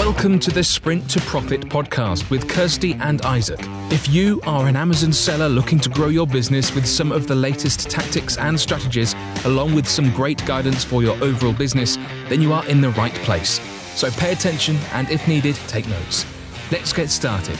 Welcome to the Sprint to Profit podcast with Kirsty and Isaac. If you are an Amazon seller looking to grow your business with some of the latest tactics and strategies, along with some great guidance for your overall business, then you are in the right place. So pay attention and, if needed, take notes. Let's get started.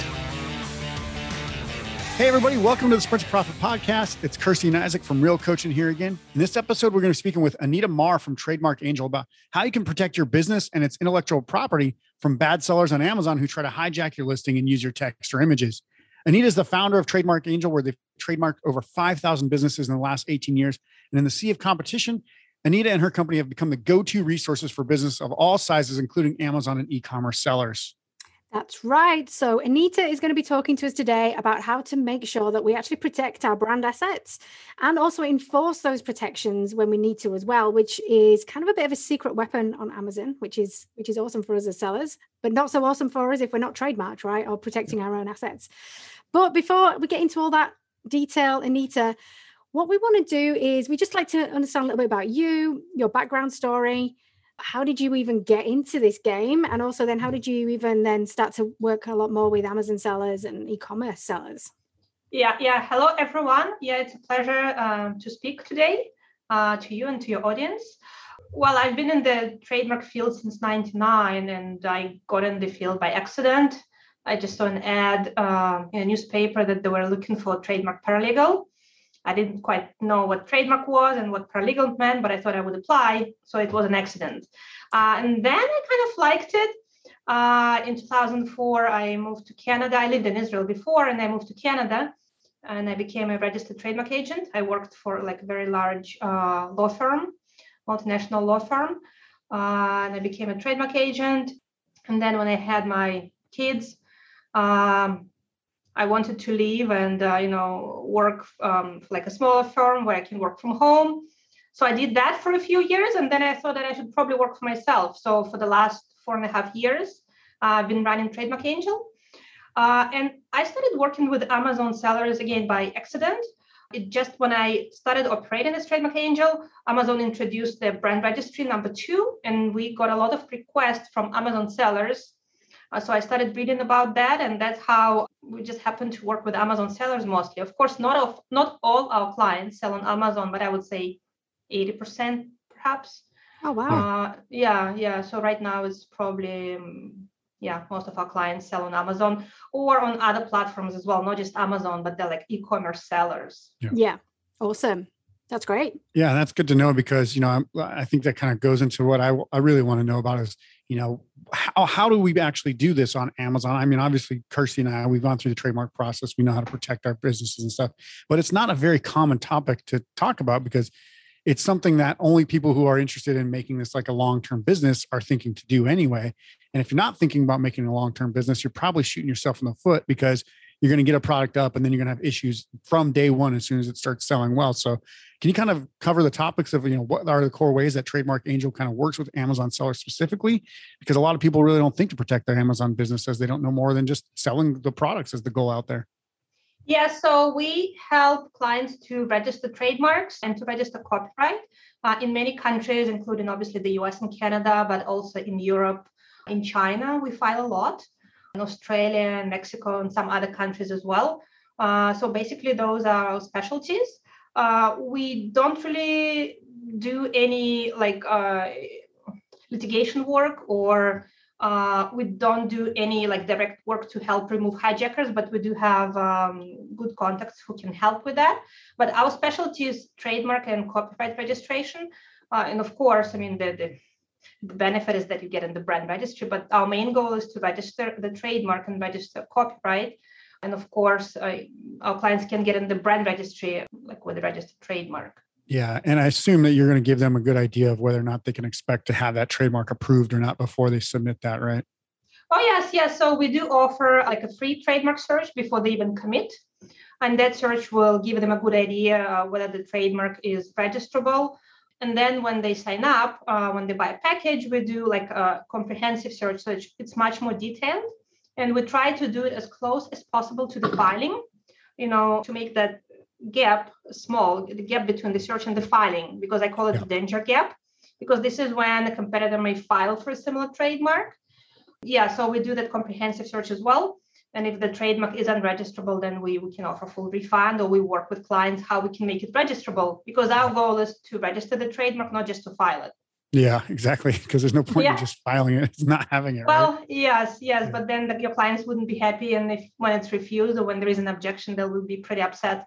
Hey, everybody, welcome to the Sprint to Profit podcast. It's Kirsty and Isaac from Real Coaching here again. In this episode, we're going to be speaking with Anita Marr from Trademark Angel about how you can protect your business and its intellectual property from bad sellers on Amazon who try to hijack your listing and use your text or images. Anita is the founder of Trademark Angel, where they've trademarked over 5,000 businesses in the last 18 years. And in the sea of competition, Anita and her company have become the go to resources for business of all sizes, including Amazon and e commerce sellers. That's right. So, Anita is going to be talking to us today about how to make sure that we actually protect our brand assets and also enforce those protections when we need to as well, which is kind of a bit of a secret weapon on Amazon, which is which is awesome for us as sellers, but not so awesome for us if we're not trademarked, right? Or protecting our own assets. But before we get into all that detail, Anita, what we want to do is we just like to understand a little bit about you, your background story, how did you even get into this game? And also then how did you even then start to work a lot more with amazon sellers and e-commerce sellers? Yeah yeah. Hello everyone. Yeah it's a pleasure um, to speak today uh, to you and to your audience. Well i've been in the trademark field since 99 and i got in the field by accident. I just saw an ad uh, in a newspaper that they were looking for a trademark paralegal I didn't quite know what trademark was and what paralegal meant, but I thought I would apply. So it was an accident. Uh, and then I kind of liked it. Uh, in 2004, I moved to Canada. I lived in Israel before, and I moved to Canada, and I became a registered trademark agent. I worked for like a very large uh, law firm, multinational law firm, uh, and I became a trademark agent. And then when I had my kids, um, I wanted to leave and uh, you know work um, like a smaller firm where I can work from home. So I did that for a few years, and then I thought that I should probably work for myself. So for the last four and a half years, uh, I've been running Trademark Angel, uh, and I started working with Amazon sellers again by accident. It just when I started operating as Trademark Angel, Amazon introduced the brand registry number two, and we got a lot of requests from Amazon sellers uh, so I started reading about that, and that's how we just happen to work with Amazon sellers mostly. Of course, not of not all our clients sell on Amazon, but I would say 80% perhaps. Oh wow. Uh, yeah, yeah. So right now it's probably um, yeah, most of our clients sell on Amazon or on other platforms as well, not just Amazon, but they're like e-commerce sellers. Yeah. yeah. Awesome. That's great. Yeah, that's good to know because you know I, I think that kind of goes into what I I really want to know about is you know how how do we actually do this on Amazon? I mean, obviously, Kirsty and I we've gone through the trademark process. We know how to protect our businesses and stuff, but it's not a very common topic to talk about because it's something that only people who are interested in making this like a long-term business are thinking to do anyway. And if you're not thinking about making a long-term business, you're probably shooting yourself in the foot because you're going to get a product up and then you're going to have issues from day one as soon as it starts selling well. So, can you kind of cover the topics of you know what are the core ways that Trademark Angel kind of works with Amazon sellers specifically? Because a lot of people really don't think to protect their Amazon business as they don't know more than just selling the products as the goal out there. Yeah, so we help clients to register trademarks and to register copyright uh, in many countries, including obviously the US and Canada, but also in Europe, in China, we file a lot in Australia and Mexico and some other countries as well. Uh, so basically, those are our specialties. Uh, we don't really do any like uh, litigation work or uh, we don't do any like direct work to help remove hijackers, but we do have um, good contacts who can help with that. But our specialty is trademark and copyright registration. Uh, and of course, I mean, the, the the benefit is that you get in the brand registry, but our main goal is to register the trademark and register copyright. And of course, uh, our clients can get in the brand registry, like with the registered trademark. Yeah. And I assume that you're going to give them a good idea of whether or not they can expect to have that trademark approved or not before they submit that, right? Oh, yes. Yes. So we do offer like a free trademark search before they even commit. And that search will give them a good idea uh, whether the trademark is registrable and then when they sign up, uh, when they buy a package, we do like a comprehensive search. So it's much more detailed. And we try to do it as close as possible to the filing, you know, to make that gap small, the gap between the search and the filing, because I call it yeah. the danger gap, because this is when a competitor may file for a similar trademark. Yeah, so we do that comprehensive search as well. And if the trademark is unregisterable, then we, we can offer full refund or we work with clients how we can make it registerable because our goal is to register the trademark, not just to file it. Yeah, exactly. Because there's no point yeah. in just filing it, it's not having it. Well, right? yes, yes, yeah. but then the, your clients wouldn't be happy, and if when it's refused or when there is an objection, they will be pretty upset.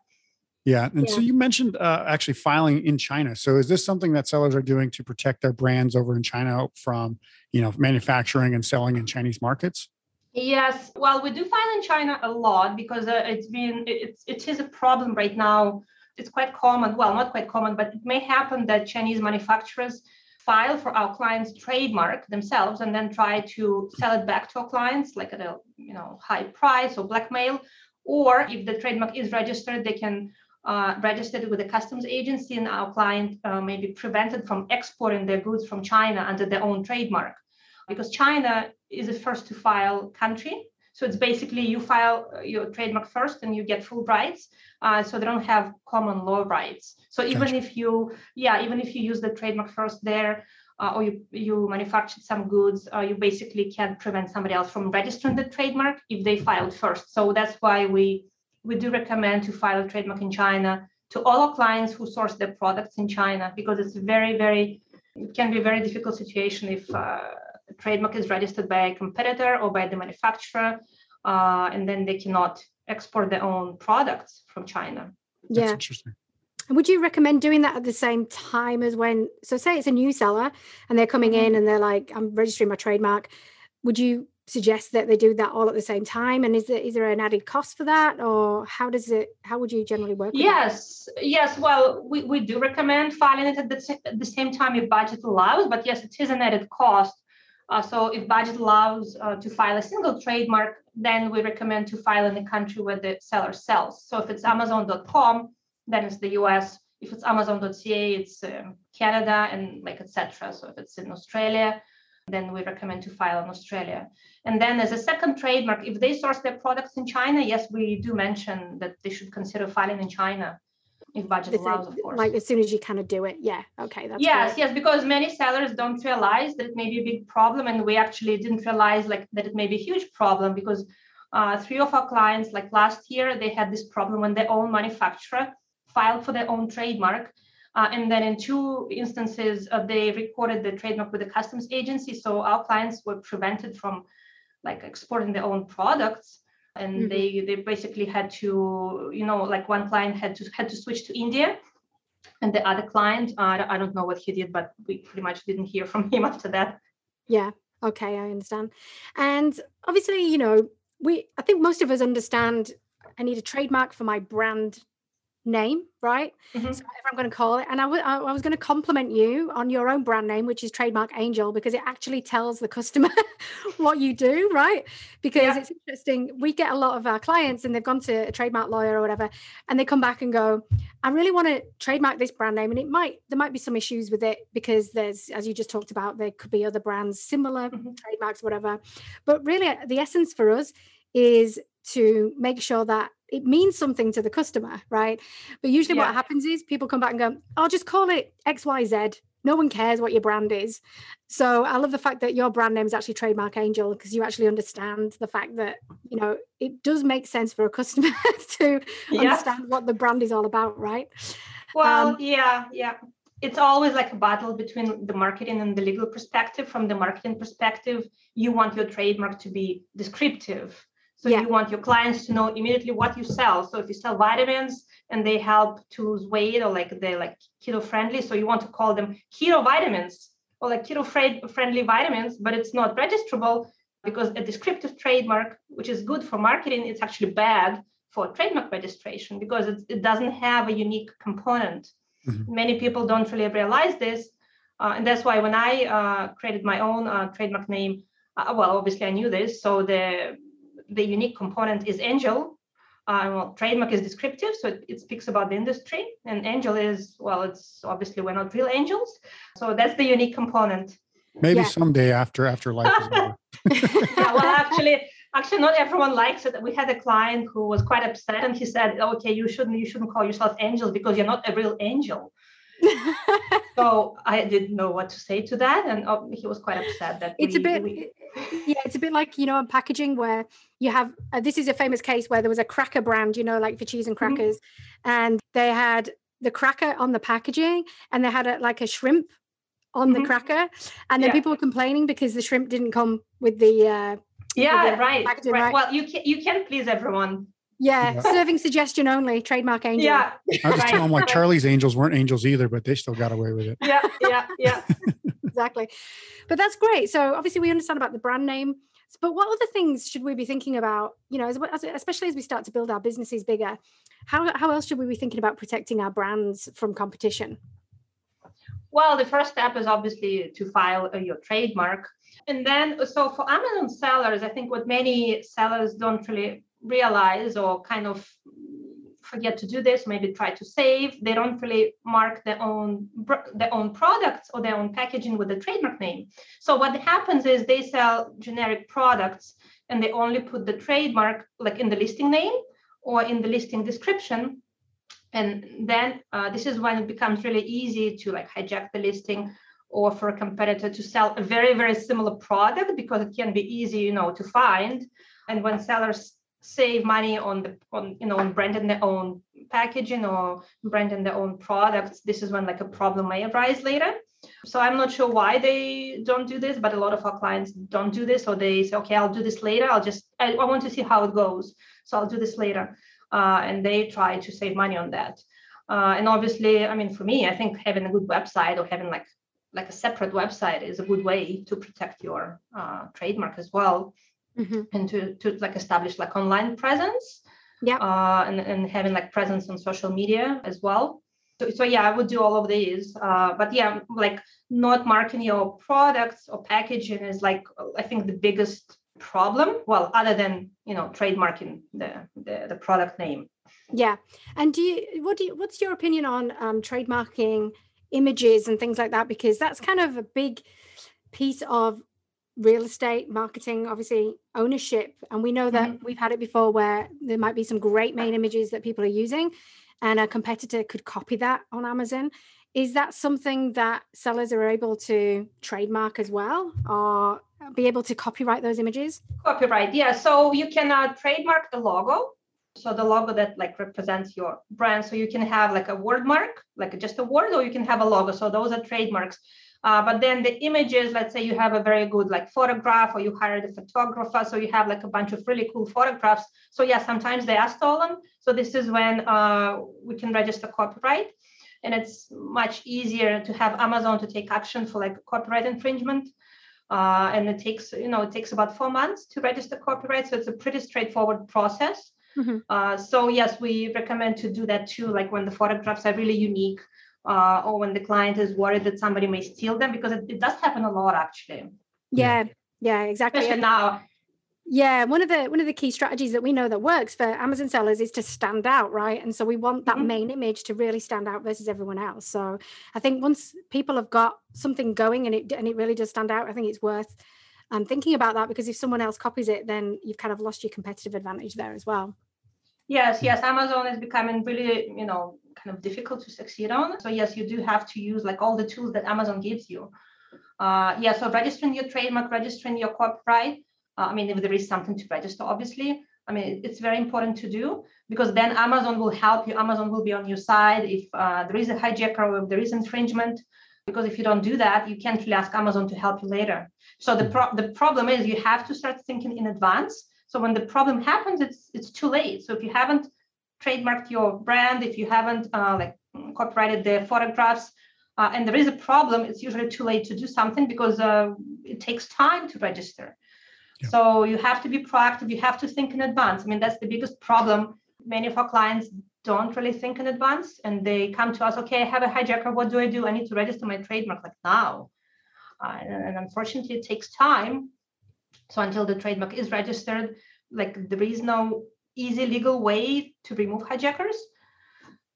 Yeah, and yeah. so you mentioned uh, actually filing in China. So is this something that sellers are doing to protect their brands over in China from, you know, manufacturing and selling in Chinese markets? Yes, well, we do file in China a lot because uh, it's been it's it is a problem right now. It's quite common. Well, not quite common, but it may happen that Chinese manufacturers file for our clients trademark themselves and then try to sell it back to our clients like at a you know high price or blackmail. Or if the trademark is registered they can uh, register it with the customs agency and our client uh, may be prevented from exporting their goods from china under their own trademark. Because china is a first to file country. So it's basically you file uh, your trademark first and you get full rights. Uh, so they don't have common law rights. So even gotcha. if you, yeah, even if you use the trademark first there, uh, or you, you manufactured some goods, uh, you basically can't prevent somebody else from registering the trademark if they filed first. So that's why we we do recommend to file a trademark in China to all our clients who source their products in China because it's very very it can be a very difficult situation if uh, the trademark is registered by a competitor or by the manufacturer, uh, and then they cannot export their own products from China. That's yeah. interesting. Would you recommend doing that at the same time as when? So, say it's a new seller and they're coming in mm-hmm. and they're like, "I'm registering my trademark." Would you suggest that they do that all at the same time? And is there is there an added cost for that, or how does it? How would you generally work? yes, yes. Well, we, we do recommend filing it at the, at the same time if budget allows, but yes, it is an added cost uh, so if budget allows uh, to file a single trademark, then we recommend to file in the country where the seller sells. So if it's Amazon.com, then it's the US. If it's Amazon.ca, it's um, Canada and like etc. So if it's in Australia, then we recommend to file in Australia. And then as a second trademark, if they source their products in China, yes, we do mention that they should consider filing in China if budget allows, of course. Like as soon as you kind of do it. Yeah. Okay. That's yes, great. yes, because many sellers don't realize that it may be a big problem, and we actually didn't realize like that it may be a huge problem because uh, three of our clients, like last year, they had this problem when their own manufacturer filed for their own trademark. Uh, and then in two instances, uh, they recorded the trademark with the customs agency. So our clients were prevented from like exporting their own products and mm-hmm. they they basically had to you know like one client had to had to switch to india and the other client uh, i don't know what he did but we pretty much didn't hear from him after that. Yeah. Okay i understand. And obviously you know we i think most of us understand i need a trademark for my brand name, right? Mm-hmm. So whatever I'm going to call it. And I, w- I was going to compliment you on your own brand name, which is Trademark Angel, because it actually tells the customer what you do, right? Because yeah. it's interesting. We get a lot of our clients and they've gone to a trademark lawyer or whatever, and they come back and go, I really want to trademark this brand name. And it might, there might be some issues with it because there's, as you just talked about, there could be other brands, similar mm-hmm. trademarks, whatever. But really, the essence for us is to make sure that it means something to the customer, right? But usually yeah. what happens is people come back and go, I'll just call it XYZ. No one cares what your brand is. So I love the fact that your brand name is actually Trademark Angel because you actually understand the fact that, you know, it does make sense for a customer to yeah. understand what the brand is all about, right? Well, um, yeah, yeah. It's always like a battle between the marketing and the legal perspective. From the marketing perspective, you want your trademark to be descriptive so yeah. you want your clients to know immediately what you sell. So if you sell vitamins and they help to lose weight or like they're like keto friendly, so you want to call them keto vitamins or like keto friendly vitamins, but it's not registrable because a descriptive trademark, which is good for marketing, it's actually bad for trademark registration because it, it doesn't have a unique component. Mm-hmm. Many people don't really realize this. Uh, and that's why when I uh, created my own uh, trademark name, uh, well, obviously I knew this. So the the unique component is angel. Uh, well, trademark is descriptive, so it, it, speaks about the industry, and angel is well, it's obviously we're not real angels, so that's the unique component. Maybe yeah. someday after after life is over. yeah, well, actually, actually, not everyone likes it. We had a client who was quite upset, and he said, "Okay, you shouldn't you shouldn't call yourself angels because you're not a real angel." So I didn't know what to say to that, and uh, he was quite upset that it's we, a bit. we- yeah, it's a bit like you know on packaging where you have. Uh, this is a famous case where there was a cracker brand, you know, like for cheese and Mhm. crackers, and they had the cracker on the packaging, and they had a, like a shrimp on the Mhm. cracker, and then Yeah. people were complaining because the shrimp didn't come with the. Uh, yeah, the right, right. right? Well, you can you can please everyone. Yeah, Yeah. serving suggestion only, trademark angel. Yeah, I was Right. telling them like Charlie's Angels weren't angels either, but they still got away with it. yeah, yeah, yeah. exactly. But that's great. So obviously we understand about the brand name. But what other things should we be thinking about? You know, as, as, especially as we start to build our businesses bigger, how how else should we be thinking about protecting our brands from competition? Well, the first step is obviously to file uh, your trademark. And then, so for Amazon sellers, I think what many sellers don't really realize or kind of forget to do this, maybe try to save, they don't really mark their own their own products or their own packaging with the trademark name. So what happens is they sell generic products and they only put the trademark like in the listing name or in the listing description. And then uh, this is when it becomes really easy to like hijack the listing or for a competitor to sell a very very similar product because it can be easy you know to find. And when sellers save money on the on you know on branding their own packaging or branding their own products. This is when like a problem may arise later. So i'm not sure why they don't do this but a lot of our clients don't do this. Or they say okay i'll do this later. I'll just i, I want to see how it goes. So i'll do this later. Uh, and they try to save money on that. Uh, and obviously, I mean, for me, I think having a good website or having like like a separate website is a good way to protect your uh, trademark as well, Mhm. and to to like establish like online presence. Yeah. Uh, and and having like presence on social media as well. So, so yeah, I would do all of these. Uh, but yeah, like not marking your products or packaging is like I think the biggest problem. Well, other than you know trademarking the the, the product name. Yeah. And do you what do you what's your opinion on um, trademarking images and things like that? Because that's kind of a big piece of real estate marketing, obviously ownership. And we know that we've had it before where there might be some great main images that people are using and a competitor could copy that on Amazon. Is that something that sellers are able to trademark as well or be able to copyright those images? Copyright, yeah. So you can uh, trademark the logo. So the logo that like represents your brand. So you can have like a word mark, like just a word, or you can have a logo. So those are trademarks. Uh, but then the images, let's say you have a very good like photograph, or you hired a photographer, so you have like a bunch of really cool photographs. So yeah, sometimes they are stolen. So this is when uh, we can register copyright, and it's much easier to have Amazon to take action for like copyright infringement. Uh, and it takes you know it takes about four months to register copyright, so it's a pretty straightforward process. Mhm. Uh, so yes, we recommend to do that too, like when the photographs are really unique, uh, or when the client is worried that somebody may steal them, because it, it does happen a lot actually, Yeah. Yeah, exactly. especially now. Yeah, one of the one of the key strategies that we know that works for Amazon sellers is to stand out, right? And so we want that Mhm. main image to really stand out versus everyone else. So I think once people have got something going and it and it really does stand out, I think it's worth um, thinking about that because if someone else copies it, then you've kind of lost your competitive advantage there as well. Yes, yes, Amazon is becoming really, you know, kind of difficult to succeed on. So yes, you do have to use like all the tools that Amazon gives you. Uh, yeah, so registering your trademark, registering your copyright. Uh, I mean, if there is something to register, obviously. I mean, it's very important to do because then Amazon will help you. Amazon will be on your side if uh, there is a hijacker or if there is infringement. Because if you don't do that, you can't really ask Amazon to help you later. So the pro- the problem is you have to start thinking in advance. So when the problem happens, it's it's too late. So if you haven't trademarked your brand, if you haven't uh, like copyrighted the photographs, uh, and there is a problem, it's usually too late to do something because uh, it takes time to register. Yeah. So you have to be proactive. You have to think in advance. I mean, that's the biggest problem. Many of our clients don't really think in advance, and they come to us. Okay, I have a hijacker. What do I do? I need to register my trademark like now. Uh, and, and unfortunately, it takes time. So until the trademark is registered, like there is no easy legal way to remove hijackers.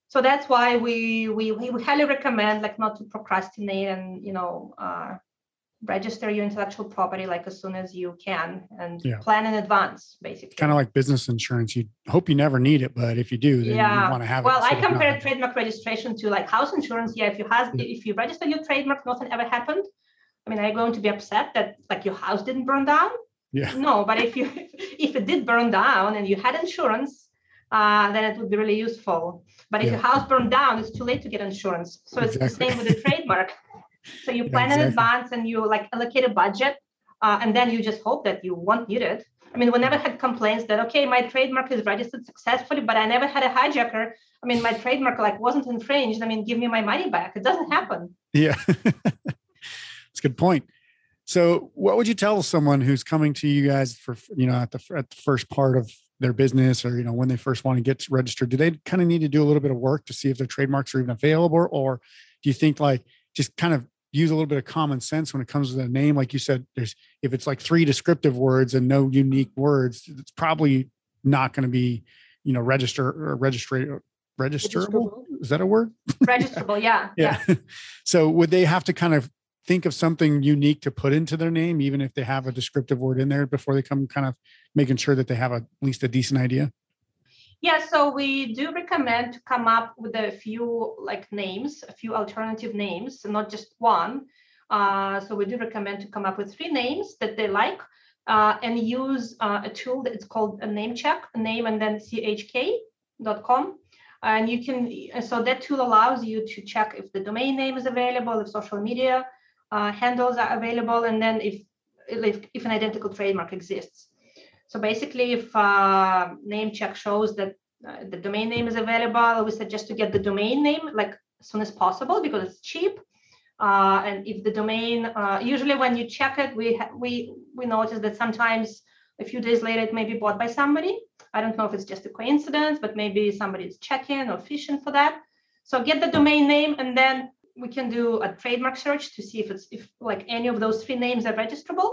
So that's why we we we highly recommend like not to procrastinate and you know uh, register your intellectual property like as soon as you can and Yeah. plan in advance, basically. Kind of like business insurance. You hope you never need it, but if you do, then Yeah. you want to have it. well. I instead of not compare trademark registration to like house insurance. Yeah, if you has Yeah. if you register your trademark, nothing ever happened. I mean, are you going to be upset that like your house didn't burn down? Yeah. No, but if you if it did burn down and you had insurance, uh, then it would be really useful. But if Yeah. your house burned down, it's too late to get insurance. So it's the same with the trademark. So you plan in advance and you like allocate a budget, uh, and then you just hope that you won't need it. I mean, we never had complaints that okay, my trademark is registered successfully, but I never had a hijacker. I mean, my trademark like wasn't infringed. I mean, give me my money back. It doesn't happen. Yeah. That's a good point. So, what would you tell someone who's coming to you guys for, you know, at the at the first part of their business or, you know, when they first want to get registered? Do they kind of need to do a little bit of work to see if their trademarks are even available? Or do you think like just kind of use a little bit of common sense when it comes to the name? Like you said, there's if it's like three descriptive words and no unique words, it's probably not going to be, you know, register or register registerable. Is that a word? registerable yeah, yeah. yeah. so would they have to kind of think of something unique to put into their name, even if they have a descriptive word in there before they come kind of making sure that they have a, at least a decent idea? Yeah, so we do recommend to come up with a few like names, a few alternative names, not just one. Uh, so we do recommend to come up with three names that they like uh, and use uh, a tool that's called a name check, a name and then chk.com. And you can, so that tool allows you to check if the domain name is available, if social media uh, handles are available, and then if, if, if an identical trademark exists. So basically, if uh, name check shows that uh, the domain name is available, we suggest to get the domain name like as soon as possible because it's cheap. Uh, and if the domain, uh, usually when you check it, we ha- we we notice that sometimes a few days later it may be bought by somebody. I don't know if it's just a coincidence, but maybe somebody is checking or fishing for that. So get the domain name, and then we can do a trademark search to see if it's if like any of those three names are registrable.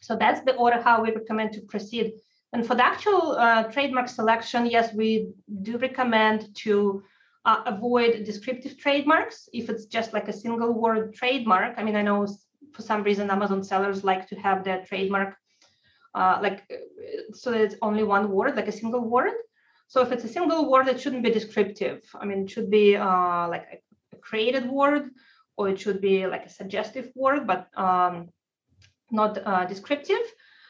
So that's the order how we recommend to proceed. And for the actual uh, trademark selection, yes, we do recommend to uh, avoid descriptive trademarks if it's just like a single word trademark. I mean, I know for some reason Amazon sellers like to have their trademark uh, like so that it's only one word, like a single word. So if it's a single word, it shouldn't be descriptive. I mean, it should be uh, like created word, or it should be like a suggestive word, but um, not uh, descriptive.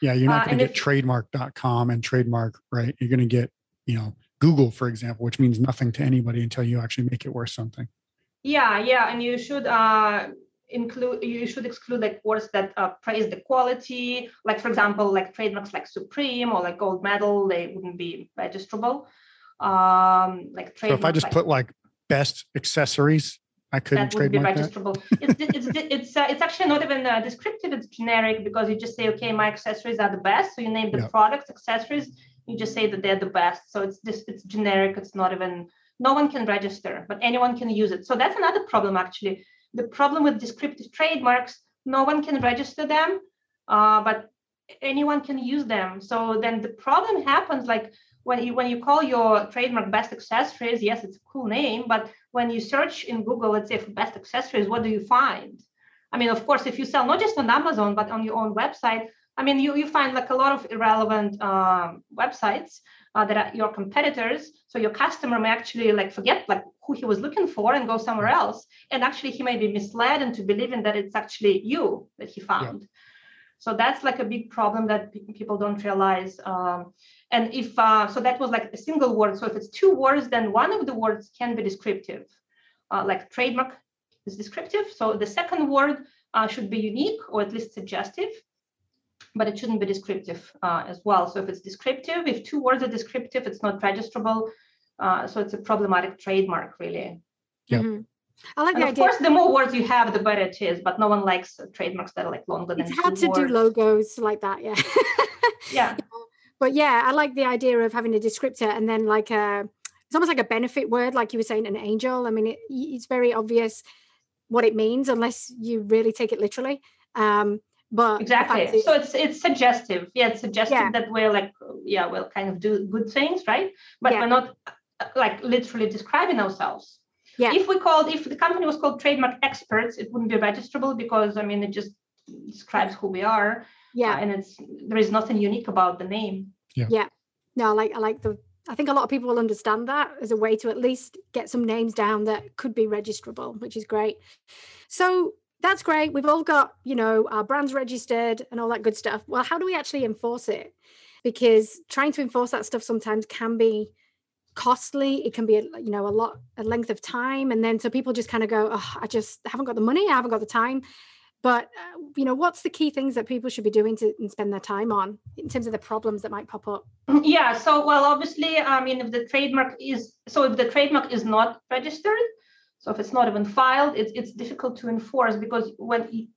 Yeah, you're not Uh, going to get if- trademark.com and trademark, right? You're going to get, you know, Google, for example, which means nothing to anybody until you actually make it worth something. Yeah, yeah, and you should uh, include you should exclude like words that uh, praise the quality. Like for example, like trademarks like Supreme or like Gold Medal, they wouldn't be registrable. Um, like So if I just like- put like best accessories, I couldn't that would be registrable. It's it's it's uh, it's actually not even uh, descriptive. It's generic because you just say, okay, my accessories are the best. So you name the Yeah. products, accessories. You just say that they're the best. So it's just it's generic. It's not even no one can register, but anyone can use it. So that's another problem actually. The problem with descriptive trademarks, no one can register them, uh, but anyone can use them. So then the problem happens like when you when you call your trademark best accessories, yes, it's a cool name, but when you search in Google, let's say for best accessories, what do you find? I mean, of course, if you sell not just on Amazon but on your own website, I mean, you you find like a lot of irrelevant um, websites uh, that are your competitors. So your customer may actually like forget like who he was looking for and go somewhere else, and actually he may be misled into believing that it's actually you that he found. So that's like a big problem that pe- people don't realize. Um, and if uh, so, that was like a single word. So if it's two words, then one of the words can be descriptive, uh, like trademark is descriptive. So the second word uh, should be unique or at least suggestive, but it shouldn't be descriptive uh, as well. So if it's descriptive, if two words are descriptive, it's not registrable. Uh, so it's a problematic trademark, really. Yep. Mhm. I like And the of idea. course, the more words you have, the better it is. But no one likes trademarks that are like longer than it's hard to do logos like that, yeah. Yeah. but yeah, I like the idea of having a descriptor and then like a it's almost like a benefit word, like you were saying, an angel. I mean, it, it's very obvious what it means unless you really take it literally. Um, but exactly is- so it's it's suggestive yeah it's suggestive Yeah. that we're like yeah we'll kind of do good things right but Yeah. we're not uh, like literally describing ourselves Yeah. if we called if the company was called trademark experts it wouldn't be registrable because i mean it just describes who we are. Yeah. Uh, and it's there is nothing unique about the name. Yeah. Yeah. No, I like I like the I think a lot of people will understand that as a way to at least get some names down that could be registrable, which is great. So that's great. We've all got, you know, our brands registered and all that good stuff. Well, how do we actually enforce it? Because trying to enforce that stuff sometimes can be costly. It can be, you know, a lot, a length of time. And then so people just kind of go, oh, I just haven't got the money. I haven't got the time. But, uh, you know, what's the key things that people should be doing to spend their time on in terms of the problems that might pop up? Yeah. So, well, obviously, I mean, if the trademark is, so if the trademark is not registered, so if it's not even filed, it's, it's difficult to enforce because when,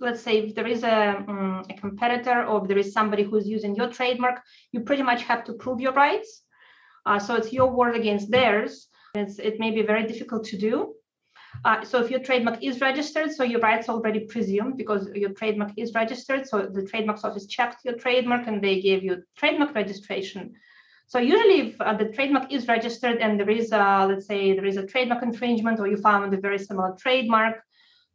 let's say, if there is a, um, a competitor or if there is somebody who's using your trademark, you pretty much have to prove your rights. Uh, so it's your word against theirs. It's, it may be very difficult to do. Uh, so if your trademark is registered, so your rights already presumed because your trademark is registered. So the trademarks office checked your trademark and they gave you trademark registration. So usually if uh, the trademark is registered and there is a, let's say there is a trademark infringement or you found a very similar trademark,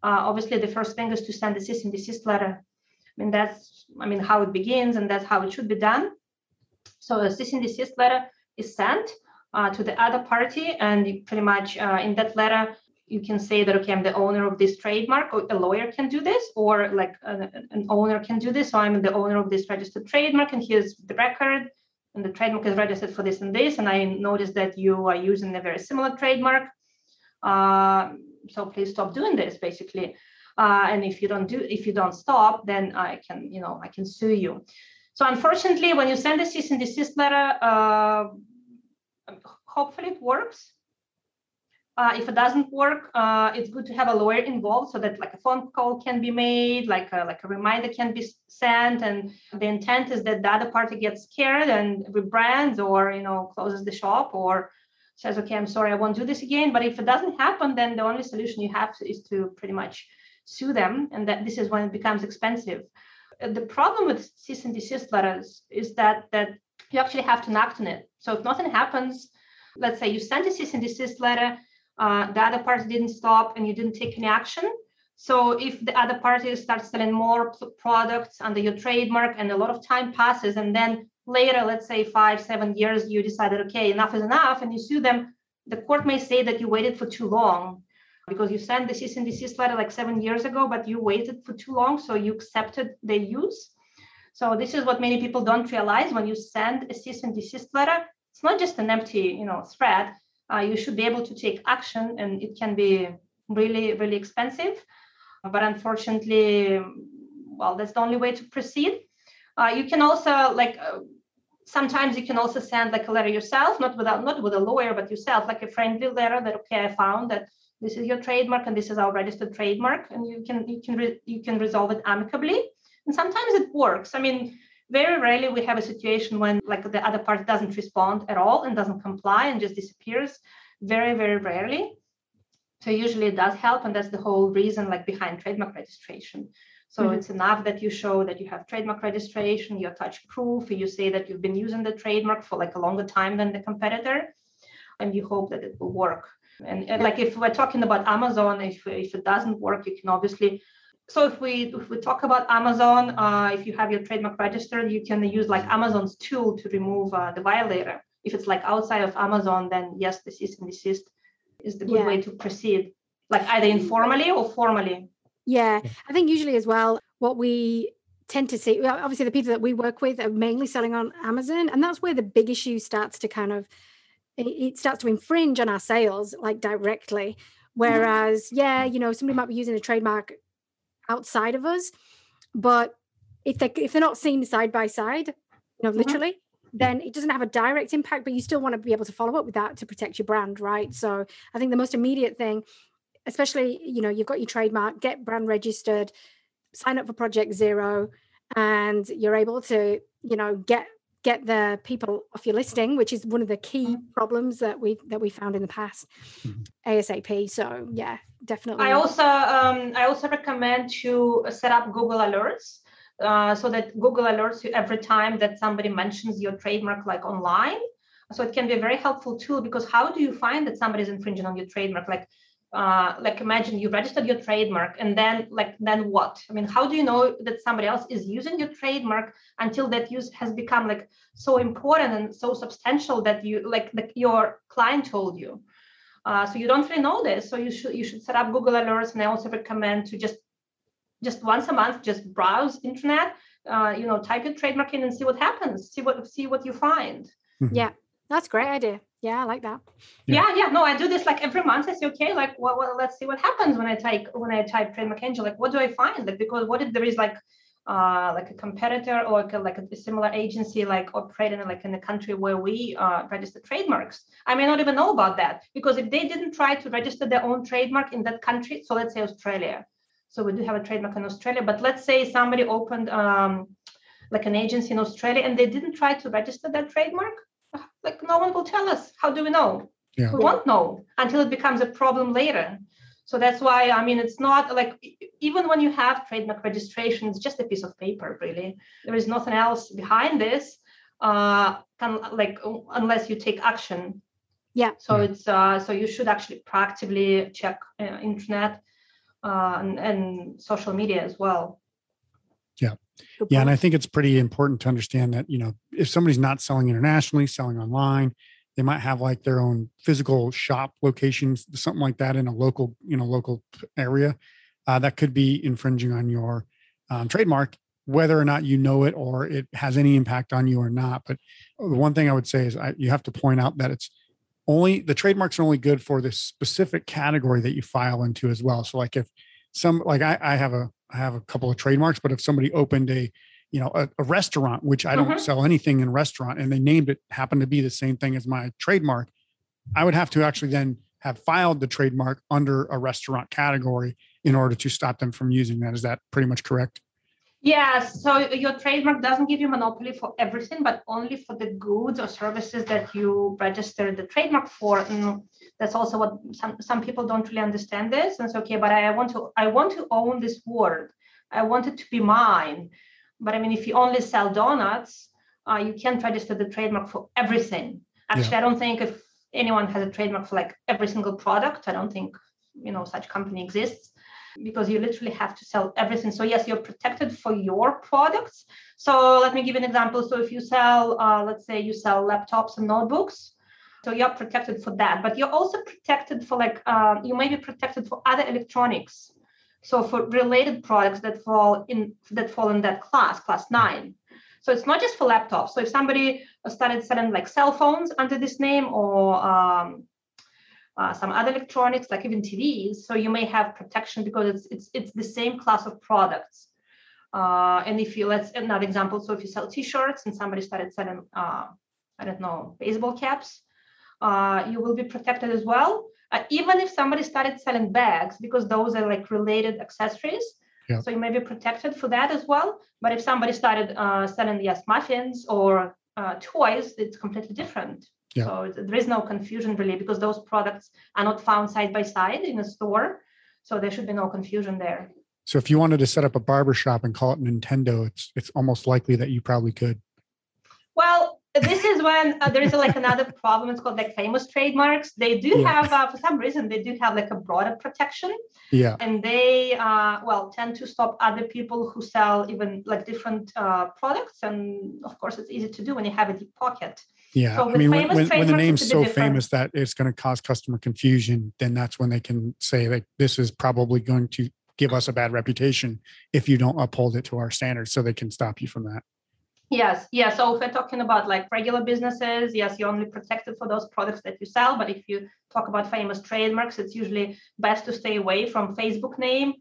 uh, obviously the first thing is to send a cease and desist letter. I mean, that's, I mean, how it begins and that's how it should be done. So a cease and desist letter is sent uh, to the other party and pretty much uh, in that letter, you can say that okay i'm the owner of this trademark or a lawyer can do this or like an, an, owner can do this so i'm the owner of this registered trademark and here's the record and the trademark is registered for this and this and i noticed that you are using a very similar trademark. Uh, so please stop doing this basically. Uh, and if you don't do if you don't stop then i can you know i can sue you so unfortunately when you send a cease and desist letter uh, hopefully it works uh, if it doesn't work, uh, it's good to have a lawyer involved so that like a phone call can be made, like a, like a reminder can be sent. And the intent is that the other party gets scared and rebrands or, you know, closes the shop or says, okay, I'm sorry, I won't do this again. But if it doesn't happen, then the only solution you have is to pretty much sue them. And that this is when it becomes expensive. The problem with cease and desist letters is that, that you actually have to act on it. So if nothing happens, let's say you send a cease and desist letter, uh, the other party didn't stop and you didn't take any action. So if the other party starts selling more products under your trademark and a lot of time passes and then later, let's say five, seven years, you decided, okay, enough is enough and you sue them, the court may say that you waited for too long because you sent the cease and desist letter like seven years ago, but you waited for too long. So you accepted the use. So this is what many people don't realize when you send a cease and desist letter, it's not just an empty, you know, threat uh, you should be able to take action and it can be really really expensive but unfortunately well that's the only way to proceed uh, you can also like uh, sometimes you can also send like a letter yourself not without not with a lawyer but yourself like a friendly letter that okay i found that this is your trademark and this is our registered trademark and you can you can re- you can resolve it amicably. And sometimes it works. I mean very rarely we have a situation when like the other party doesn't respond at all and doesn't comply and just disappears. Very very rarely. So usually it does help and that's the whole reason like behind trademark registration. So mm-hmm. it's enough that you show that you have trademark registration you attach proof you say that you've been using the trademark for like a longer time than the competitor and you hope that it will work and, and like if we're talking about amazon if, if it doesn't work you can obviously so if we if we talk about Amazon, uh, if you have your trademark registered, you can use like Amazon's tool to remove uh, the violator. If it's like outside of Amazon, then yes, the cease and desist is the good yeah. way to proceed, like either informally or formally. Yeah, I think usually as well, what we tend to see, obviously the people that we work with are mainly selling on Amazon, and that's where the big issue starts to kind of it starts to infringe on our sales like directly. Mm-hmm. Whereas, yeah, you know, somebody might be using a trademark outside of us but if they if they're not seen side by side you know mm-hmm. literally mm-hmm. then it doesn't have a direct impact but you still want to be able to follow up with that to protect your brand right so i think the most immediate thing especially you know you've got your trademark get brand registered sign up for project zero and you're able to you know get get the people off your listing which is one of the key mm-hmm. problems that we that we found in the past mm-hmm. asap so yeah definitely i also um, i also recommend to set up google alerts uh, so that google alerts you every time that somebody mentions your trademark like online so it can be a very helpful tool because how do you find that somebody is infringing on your trademark like uh, like imagine you registered your trademark and then like then what? I mean how do you know that somebody else is using your trademark until that use has become like so important and so substantial that you like the, your client told you? Uh, so you don't really know this so you should you should set up google alerts and i also recommend to just just once a month just browse internet uh, you know type your trademark in and see what happens see what see what you find. Mm-hmm. yeah that's great idea yeah i like that yeah. yeah. yeah no i do this like every month i say okay like well, well let's see what happens when i type when i type trademark angel like what do i find like because what if there is like uh, like a competitor or like a, like a similar agency like operating like in a country where we uh, register trademarks i may not even know about that because if they didn't try to register their own trademark in that country so let's say australia so we do have a trademark in australia but let's say somebody opened um, like an agency in australia and they didn't try to register their trademark like no one will tell us. How do we know? Yeah. we won't know until it becomes a problem later. So that's why i mean it's not like even when you have trademark registration it's just a piece of paper really. There is nothing else behind this uh can like unless you take action. Yeah. So it's uh so you should actually proactively check uh, internet uh and, and social media as well. Yeah yeah and i think it's pretty important to understand that you know if somebody's not selling internationally selling online they might have like their own physical shop locations something like that in a local you know local area uh, that could be infringing on your um, trademark whether or not you know it or it has any impact on you or not. But the one thing i would say is I, you have to point out that it's only the trademarks are only good for this specific category that you file into as well. So like if some like I, I have a I have a couple of trademarks, but if somebody opened a, you know, a, a restaurant, which I don't mm-hmm. sell anything in restaurant, and they named it happened to be the same thing as my trademark, I would have to actually then have filed the trademark under a restaurant category in order to stop them from using that. Is that pretty much correct? Yes. So your trademark doesn't give you monopoly for everything, but only for the goods or services that you register the trademark for. And that's also what some, some people don't really understand this. And it's okay, but I want to I want to own this word. I want it to be mine. But I mean, if you only sell donuts, uh, you can't register the trademark for everything. Actually, yeah. I don't think if anyone has a trademark for like every single product, I don't think you know such company exists because you literally have to sell everything. So yes, you're protected for your products. So let me give an example. So if you sell, uh, let's say you sell laptops and notebooks, so you're protected for that. But you're also protected for like uh, you may be protected for other electronics. So for related products that fall in that fall in that class, class nine. So it's not just for laptops. So if somebody started selling like cell phones under this name or um, uh, some other electronics, like even TVs. So you may have protection because it's it's it's the same class of products. Uh, and if you let's another example, so if you sell T-shirts and somebody started selling, uh, I don't know, baseball caps, uh, you will be protected as well. Uh, even if somebody started selling bags, because those are like related accessories, yeah. so you may be protected for that as well. But if somebody started uh, selling yes muffins or toys, it's completely different. Yeah. So there is no confusion really because those products are not found side by side in a store. So there should be no confusion there. So if you wanted to set up a barber shop and call it Nintendo, it's it's almost likely that you probably could. Well, this is when uh, there is like another problem. It's called like famous trademarks. They do yeah. have, uh, for some reason, they do have like a broader protection. Yeah. And they, uh, well, tend to stop other people who sell even like different uh, products. And of course, it's easy to do when you have a deep pocket. Yeah, so I mean, when, when, when, the name's so different. famous that it's going to cause customer confusion, then that's when they can say like this is probably going to give us a bad reputation if you don't uphold it to our standards, so they can stop you from that. Yes, yeah. So if we're talking about like regular businesses, yes, you're only protected for those products that you sell. But if you talk about famous trademarks, it's usually best to stay away from Facebook name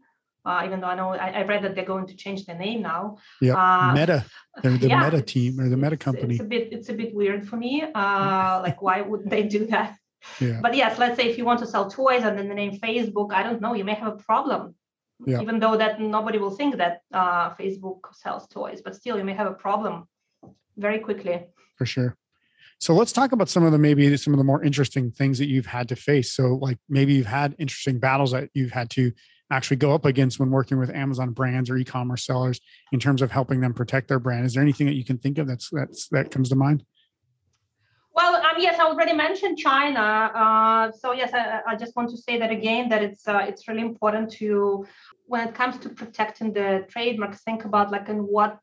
uh, even though I know I, I, read that they're going to change the name now. Yeah, uh, Meta, they're the yeah, Meta team or the Meta company. It's a bit, it's a bit weird for me. Uh, like, why would they do that? Yeah. But yes, let's say if you want to sell toys and then the name Facebook, I don't know, you may have a problem. Yeah. Even though that nobody will think that uh, Facebook sells toys, but still you may have a problem very quickly. For sure. So let's talk about some of the maybe some of the more interesting things that you've had to face. So like maybe you've had interesting battles that you've had to actually go up against when working with Amazon brands or e-commerce sellers in terms of helping them protect their brand? Is there anything that you can think of that's that's that comes to mind? Well, I yes, I already mentioned China. Uh, so yes, I, I, just want to say that again that it's uh, it's really important to when it comes to protecting the trademark, think about like in what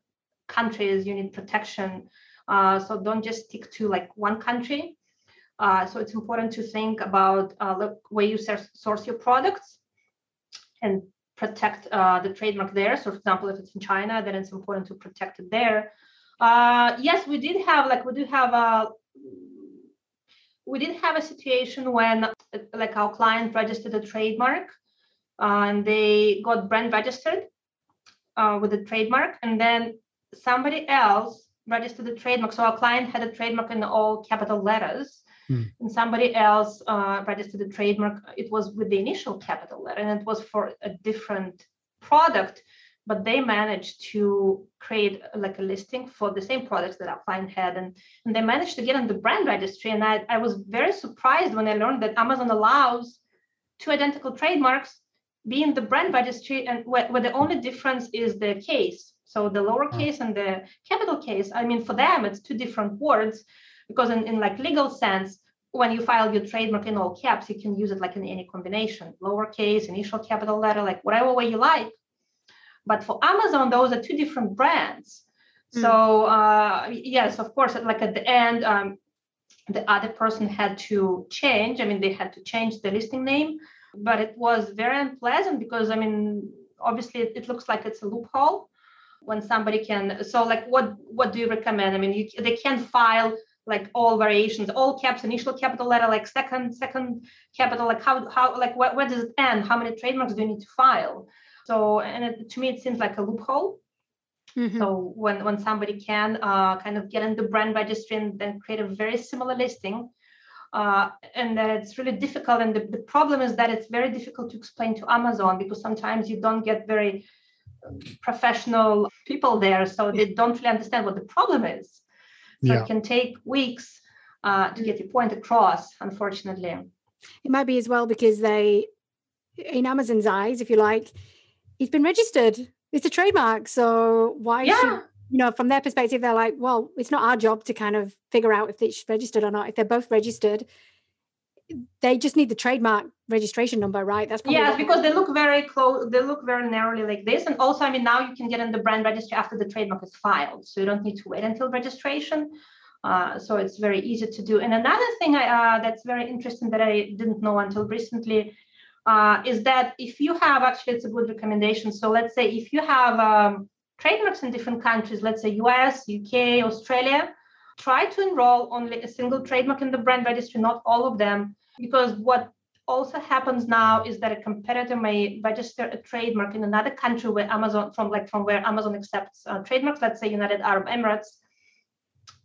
countries you need protection. Uh, so don't just stick to like one country. Uh, so it's important to think about uh, the way you source your products and protect uh, the trademark there. So, for example, if it's in China, then it's important to protect it there. Uh, yes, we did have like we do have a we did have a situation when like our client registered a trademark uh, and they got brand registered uh, with the trademark and then somebody else registered the trademark so our client had a trademark in all capital letters hmm. and somebody else uh, registered the trademark. It was with the initial capital letter and it was for a different product but they managed to create like a listing for the same products that our client had and, and they managed to get on the brand registry and I, I was very surprised when i learned that amazon allows two identical trademarks be in the brand registry and where, where the only difference is the case. So the lowercase and the capital case i mean for them it's two different words because in, in like legal sense when you file your trademark in all caps you can use it like in any combination lowercase initial capital letter like whatever way you like but for Amazon, those are two different brands. Mm. So uh, yes, of course, like at the end, um, the other person had to change. I mean, they had to change the listing name, but it was very unpleasant because I mean, obviously, it, it looks like it's a loophole when somebody can. So, like, what what do you recommend? I mean, you, they can file like all variations, all caps, initial capital letter, like second second capital. Like how how like where, where does it end? How many trademarks do you need to file? So, and it, to me, it seems like a loophole. Mm-hmm. So when when somebody can uh, kind of get in the brand registry and then create a very similar listing, uh, and that it's really difficult. And the, the problem is that it's very difficult to explain to Amazon because sometimes you don't get very professional people there, so they don't really understand what the problem is. So yeah. it can take weeks uh, to get your point across, unfortunately. It might be as well because they, in Amazon's eyes, if you like, it's been registered. It's a trademark. So why yeah. should you know, from their perspective, they're like, well, it's not our job to kind of figure out if it's registered or not. If they're both registered, they just need the trademark registration number, right? That's probably yes, because they look very close. They look very narrowly like this, and also, I mean, now you can get in the brand registry after the trademark is filed, so you don't need to wait until registration. Uh, so it's very easy to do. And another thing I, uh, that's very interesting that I didn't know until recently uh, is that if you have actually it's a good recommendation so let's say if you have um, trademarks in different countries let's say us uk australia try to enroll only a single trademark in the brand registry not all of them because what also happens now is that a competitor may register a trademark in another country where amazon from like from where amazon accepts uh, trademarks let's say united arab emirates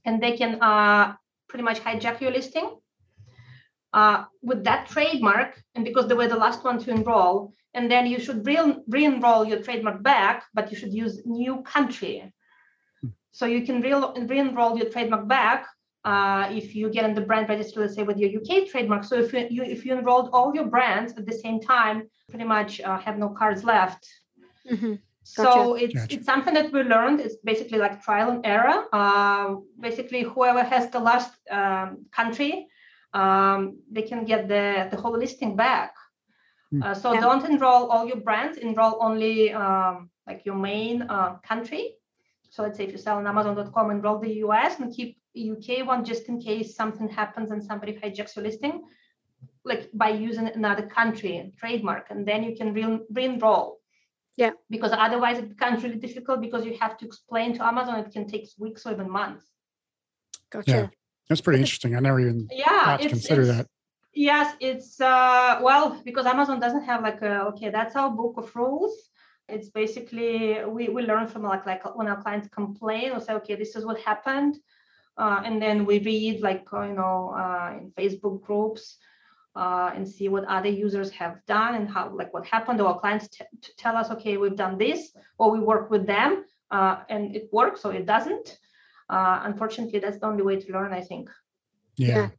and they can uh, pretty much hijack your listing uh, with that trademark, and because they were the last one to enroll, and then you should re- enroll your trademark back, but you should use new country. So you can re- re-enroll your trademark back uh, if you get in the brand registry, let's say with your UK trademark. So if you, you if you enrolled all your brands at the same time, pretty much uh, have no cards left. Mm-hmm. Gotcha. So it's gotcha. it's something that we learned. It's basically like trial and error. Uh, basically, whoever has the last um, country um, they can get the, the whole listing back. Hmm. Uh, so yeah. don't enroll all your brands, enroll only um, like your main uh, country. So let's say if you sell on Amazon.com, and enroll the US and keep UK one just in case something happens and somebody hijacks your listing, like by using another country trademark, and then you can re- re-enroll. Yeah. Because otherwise it becomes really difficult because you have to explain to Amazon. It can take weeks or even months. Gotcha. Yeah. That's pretty interesting. I never even yeah, thought to consider that. Yes, it's uh, well because Amazon doesn't have like a okay, that's our book of rules. It's basically we we learn from like like when our clients complain or say okay, this is what happened, uh, and then we read like uh, you know uh, in Facebook groups. Uh, and see what other users have done and how like what happened or our clients t- tell us okay we've done this or we work with them uh, and it works or it doesn't uh, unfortunately, that's the only way to learn, I think. Yeah.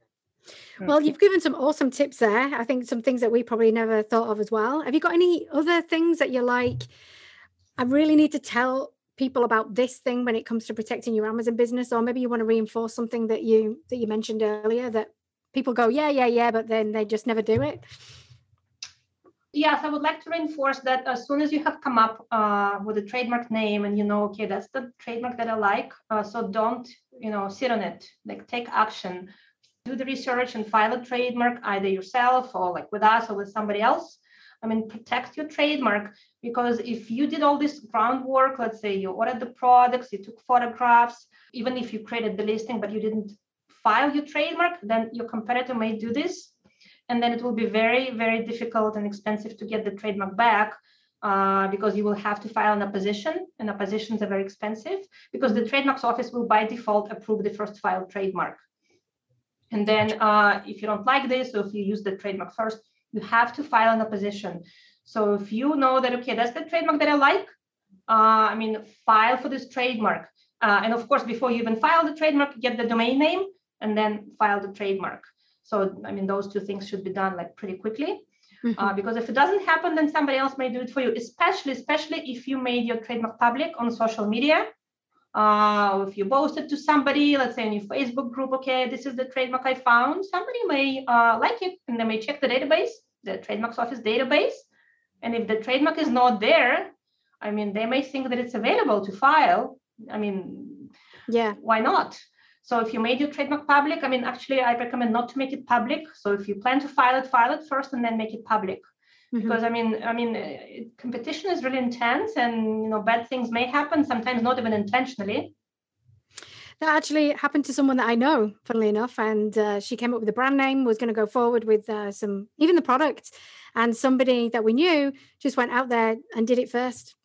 Yeah. Well, you've given some awesome tips there. I think some things that we probably never thought of as well. Have you got any other things that you're like, I really need to tell people about this thing when it comes to protecting your Amazon business, or maybe you want to reinforce something that you that you mentioned earlier that people go, yeah, yeah, yeah, but then they just never do it? Yes, I would like to reinforce that as soon as you have come up uh, with a trademark name and you know, okay, that's the trademark that I like, uh, so don't, you know, sit on it. Like take action, do the research and file a trademark either yourself or like with us or with somebody else. I mean, protect your trademark because if you did all this groundwork, let's say you ordered the products, you took photographs, even if you created the listing but you didn't file your trademark, then your competitor may do this and then it will be very, very difficult and expensive to get the trademark back uh, because you will have to file an opposition, and oppositions are very expensive because the trademarks office will by default approve the first filed trademark. And then uh, if you don't like this, or if you use the trademark first, you have to file an opposition. So if you know that, okay, that's the trademark that I like, uh, I mean, file for this trademark. Uh, and of course, before you even file the trademark, get the domain name and then file the trademark. So, I mean, those two things should be done like pretty quickly. Mm-hmm. Uh, because if it doesn't happen, then somebody else may do it for you, especially, especially if you made your trademark public on social media. Uh, if you posted to somebody, let's say in your Facebook group, okay, this is the trademark I found, somebody may uh, like it and they may check the database, the trademarks office database. And if the trademark is not there, I mean, they may think that it's available to file. I mean, yeah, why not? So if you made your trademark public, I mean, actually, I recommend not to make it public. So if you plan to file it, file it first and then make it public. Mm-hmm. Because I mean, I mean, uh, competition is really intense, and you know, bad things may happen. Sometimes not even intentionally. That actually happened to someone that I know, funnily enough, and uh, she came up with a brand name, was going to go forward with uh, some, even the product, and somebody that we knew just went out there and did it first.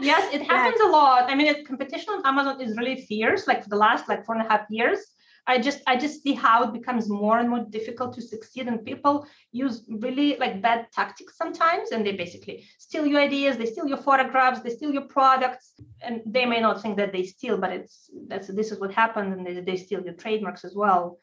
yes, it happens yeah. a lot. I mean, competition on Amazon is really fierce. Like for the last like four and a half years, I just I just see how it becomes more and more difficult to succeed, and people use really like bad tactics sometimes, and they basically steal your ideas, they steal your photographs, they steal your products, and they may not think that they steal, but it's that's this is what happened, and they, they steal your trademarks as well.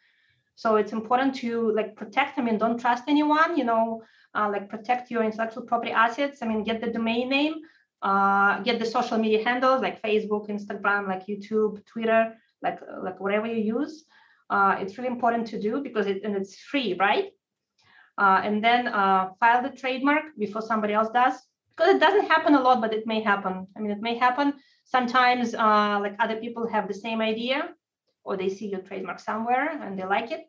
So it's important to like protect. I mean, don't trust anyone. You know, uh, like protect your intellectual property assets. I mean, get the domain name uh, get the social media handles like Facebook, Instagram, like YouTube, Twitter, like like whatever you use. Uh, it's really important to do because it and it's free, right? Uh, and then uh, file the trademark before somebody else does because it doesn't happen a lot, but it may happen. I mean, it may happen sometimes. Uh, like other people have the same idea, or they see your trademark somewhere and they like it.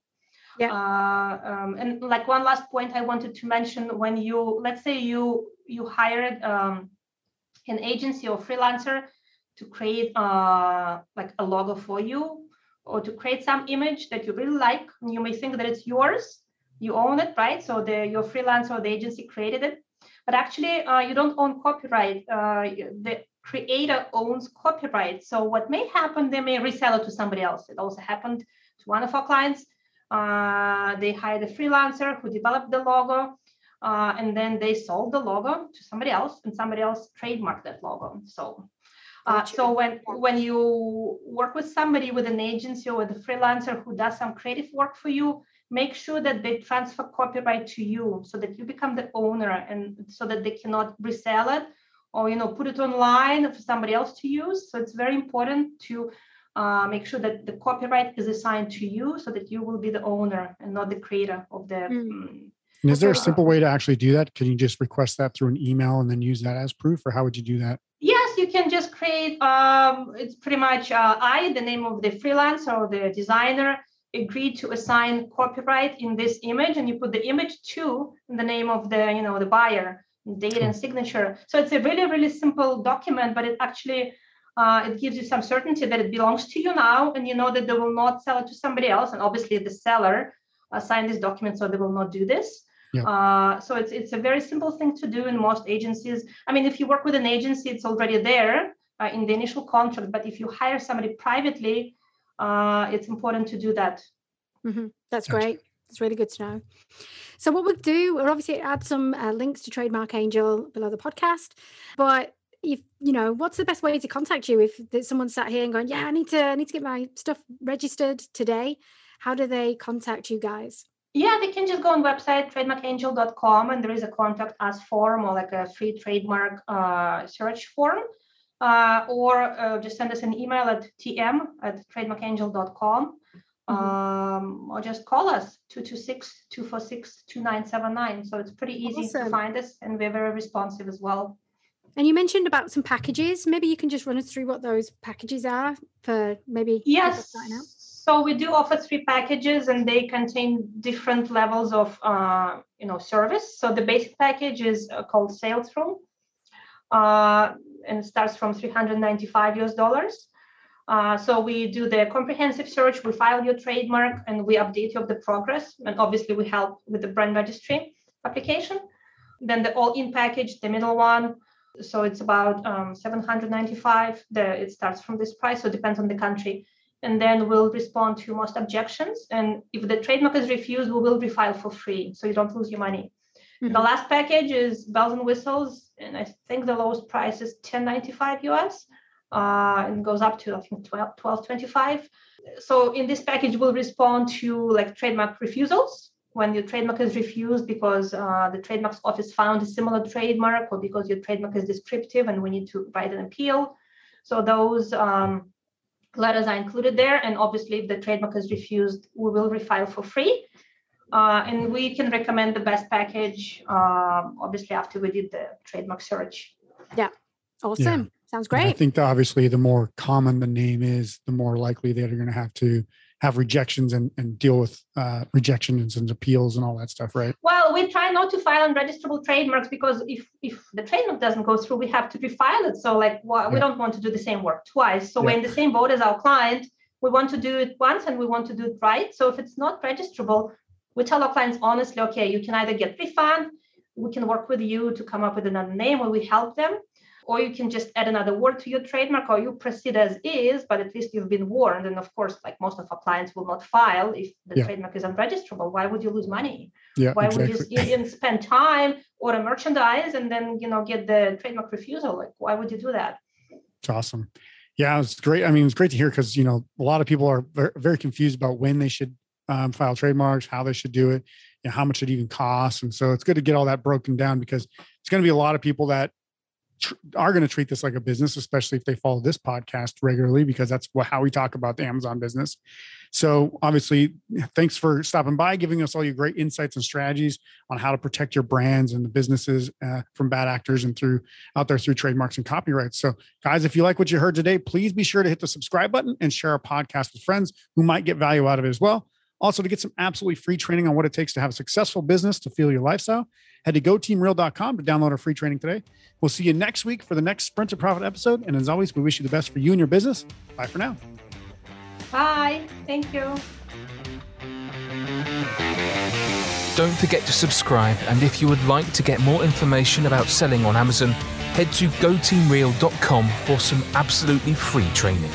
Yeah. Uh, um, and like one last point I wanted to mention: when you let's say you you hired um, an agency or freelancer to create uh, like a logo for you or to create some image that you really like. You may think that it's yours, you own it, right? So the your freelancer or the agency created it, but actually uh, you don't own copyright. Uh, the creator owns copyright. So what may happen, they may resell it to somebody else. It also happened to one of our clients. Uh, they hired a freelancer who developed the logo uh, and then they sold the logo to somebody else and somebody else trademarked that logo so uh, so when when you work with somebody with an agency or with a freelancer who does some creative work for you make sure that they transfer copyright to you so that you become the owner and so that they cannot resell it or you know put it online for somebody else to use so it's very important to uh, make sure that the copyright is assigned to you so that you will be the owner and not the creator of the mm. And is there a simple way to actually do that? Can you just request that through an email and then use that as proof, or how would you do that? Yes, you can just create. Um, it's pretty much uh, I, the name of the freelancer or the designer, agreed to assign copyright in this image, and you put the image to the name of the you know the buyer, date and signature. So it's a really really simple document, but it actually uh, it gives you some certainty that it belongs to you now, and you know that they will not sell it to somebody else. And obviously, the seller uh, signed this document, so they will not do this. Yeah. Uh, so it's it's a very simple thing to do in most agencies. I mean, if you work with an agency, it's already there uh, in the initial contract. But if you hire somebody privately, uh, it's important to do that. Mm-hmm. That's great. It's really good to know. So what we'll do, we'll obviously add some uh, links to Trademark Angel below the podcast. But if you know, what's the best way to contact you if someone sat here and going, "Yeah, I need to, I need to get my stuff registered today." How do they contact you guys? Yeah, they can just go on website trademarkangel.com and there is a contact us form or like a free trademark uh, search form. Uh, or uh, just send us an email at tm at trademarkangel.com. Mm-hmm. Um, or just call us 226 246 2979. So it's pretty easy awesome. to find us, and we're very responsive as well. And you mentioned about some packages. Maybe you can just run us through what those packages are for maybe. Yes. So we do offer three packages, and they contain different levels of, uh, you know, service. So the basic package is uh, called Sales Room, uh, and it starts from 395 US dollars. Uh, so we do the comprehensive search, we file your trademark, and we update you of the progress. And obviously, we help with the brand registry application. Then the all-in package, the middle one. So it's about um, 795. The, it starts from this price, so it depends on the country. And then we'll respond to most objections. And if the trademark is refused, we will refile for free, so you don't lose your money. Mm-hmm. The last package is bells and whistles, and I think the lowest price is 1095 US uh, and goes up to I think 12, 1225. So in this package, we'll respond to like trademark refusals when your trademark is refused because uh, the trademarks office found a similar trademark or because your trademark is descriptive and we need to write an appeal. So those um, letters are included there. And obviously, if the trademark is refused, we will refile for free. Uh, and we can recommend the best package, um, obviously, after we did the trademark search. Yeah, awesome. Yeah. Sounds great. And I think that obviously the more common the name is, the more likely that you're going to have to have rejections and, and deal with uh, rejections and appeals and all that stuff, right? Well, we try not to file unregisterable trademarks because if if the trademark doesn't go through, we have to refile it. So like well, we don't want to do the same work twice. So yeah. we're in the same boat as our client. We want to do it once and we want to do it right. So if it's not registrable, we tell our clients honestly, okay, you can either get refund, we can work with you to come up with another name or we help them or you can just add another word to your trademark or you proceed as is but at least you've been warned. And of course like most of our clients will not file if the yeah. trademark is unregisterable why would you lose money? Yeah, why exactly. would you even spend time or a merchandise and then you know get the trademark refusal? Like why would you do that? It's awesome. Yeah it's great. I mean it's great to hear because you know a lot of people are very confused about when they should um, file trademarks how they should do it know, how much it even costs and so it's good to get all that broken down because it's going to be a lot of people that tr- are going to treat this like a business, especially if they follow this podcast regularly, because that's what, how we talk about the Amazon business. So, obviously, thanks for stopping by, giving us all your great insights and strategies on how to protect your brands and the businesses uh, from bad actors and through out there through trademarks and copyrights. So, guys, if you like what you heard today, please be sure to hit the subscribe button and share our podcast with friends who might get value out of it as well. Also, to get some absolutely free training on what it takes to have a successful business to feel your lifestyle, head to goteamreal.com to download our free training today. We'll see you next week for the next Sprint to Profit episode. And as always, we wish you the best for you and your business. Bye for now. Bye. Thank you. Don't forget to subscribe. And if you would like to get more information about selling on Amazon, head to goteamreal.com for some absolutely free training.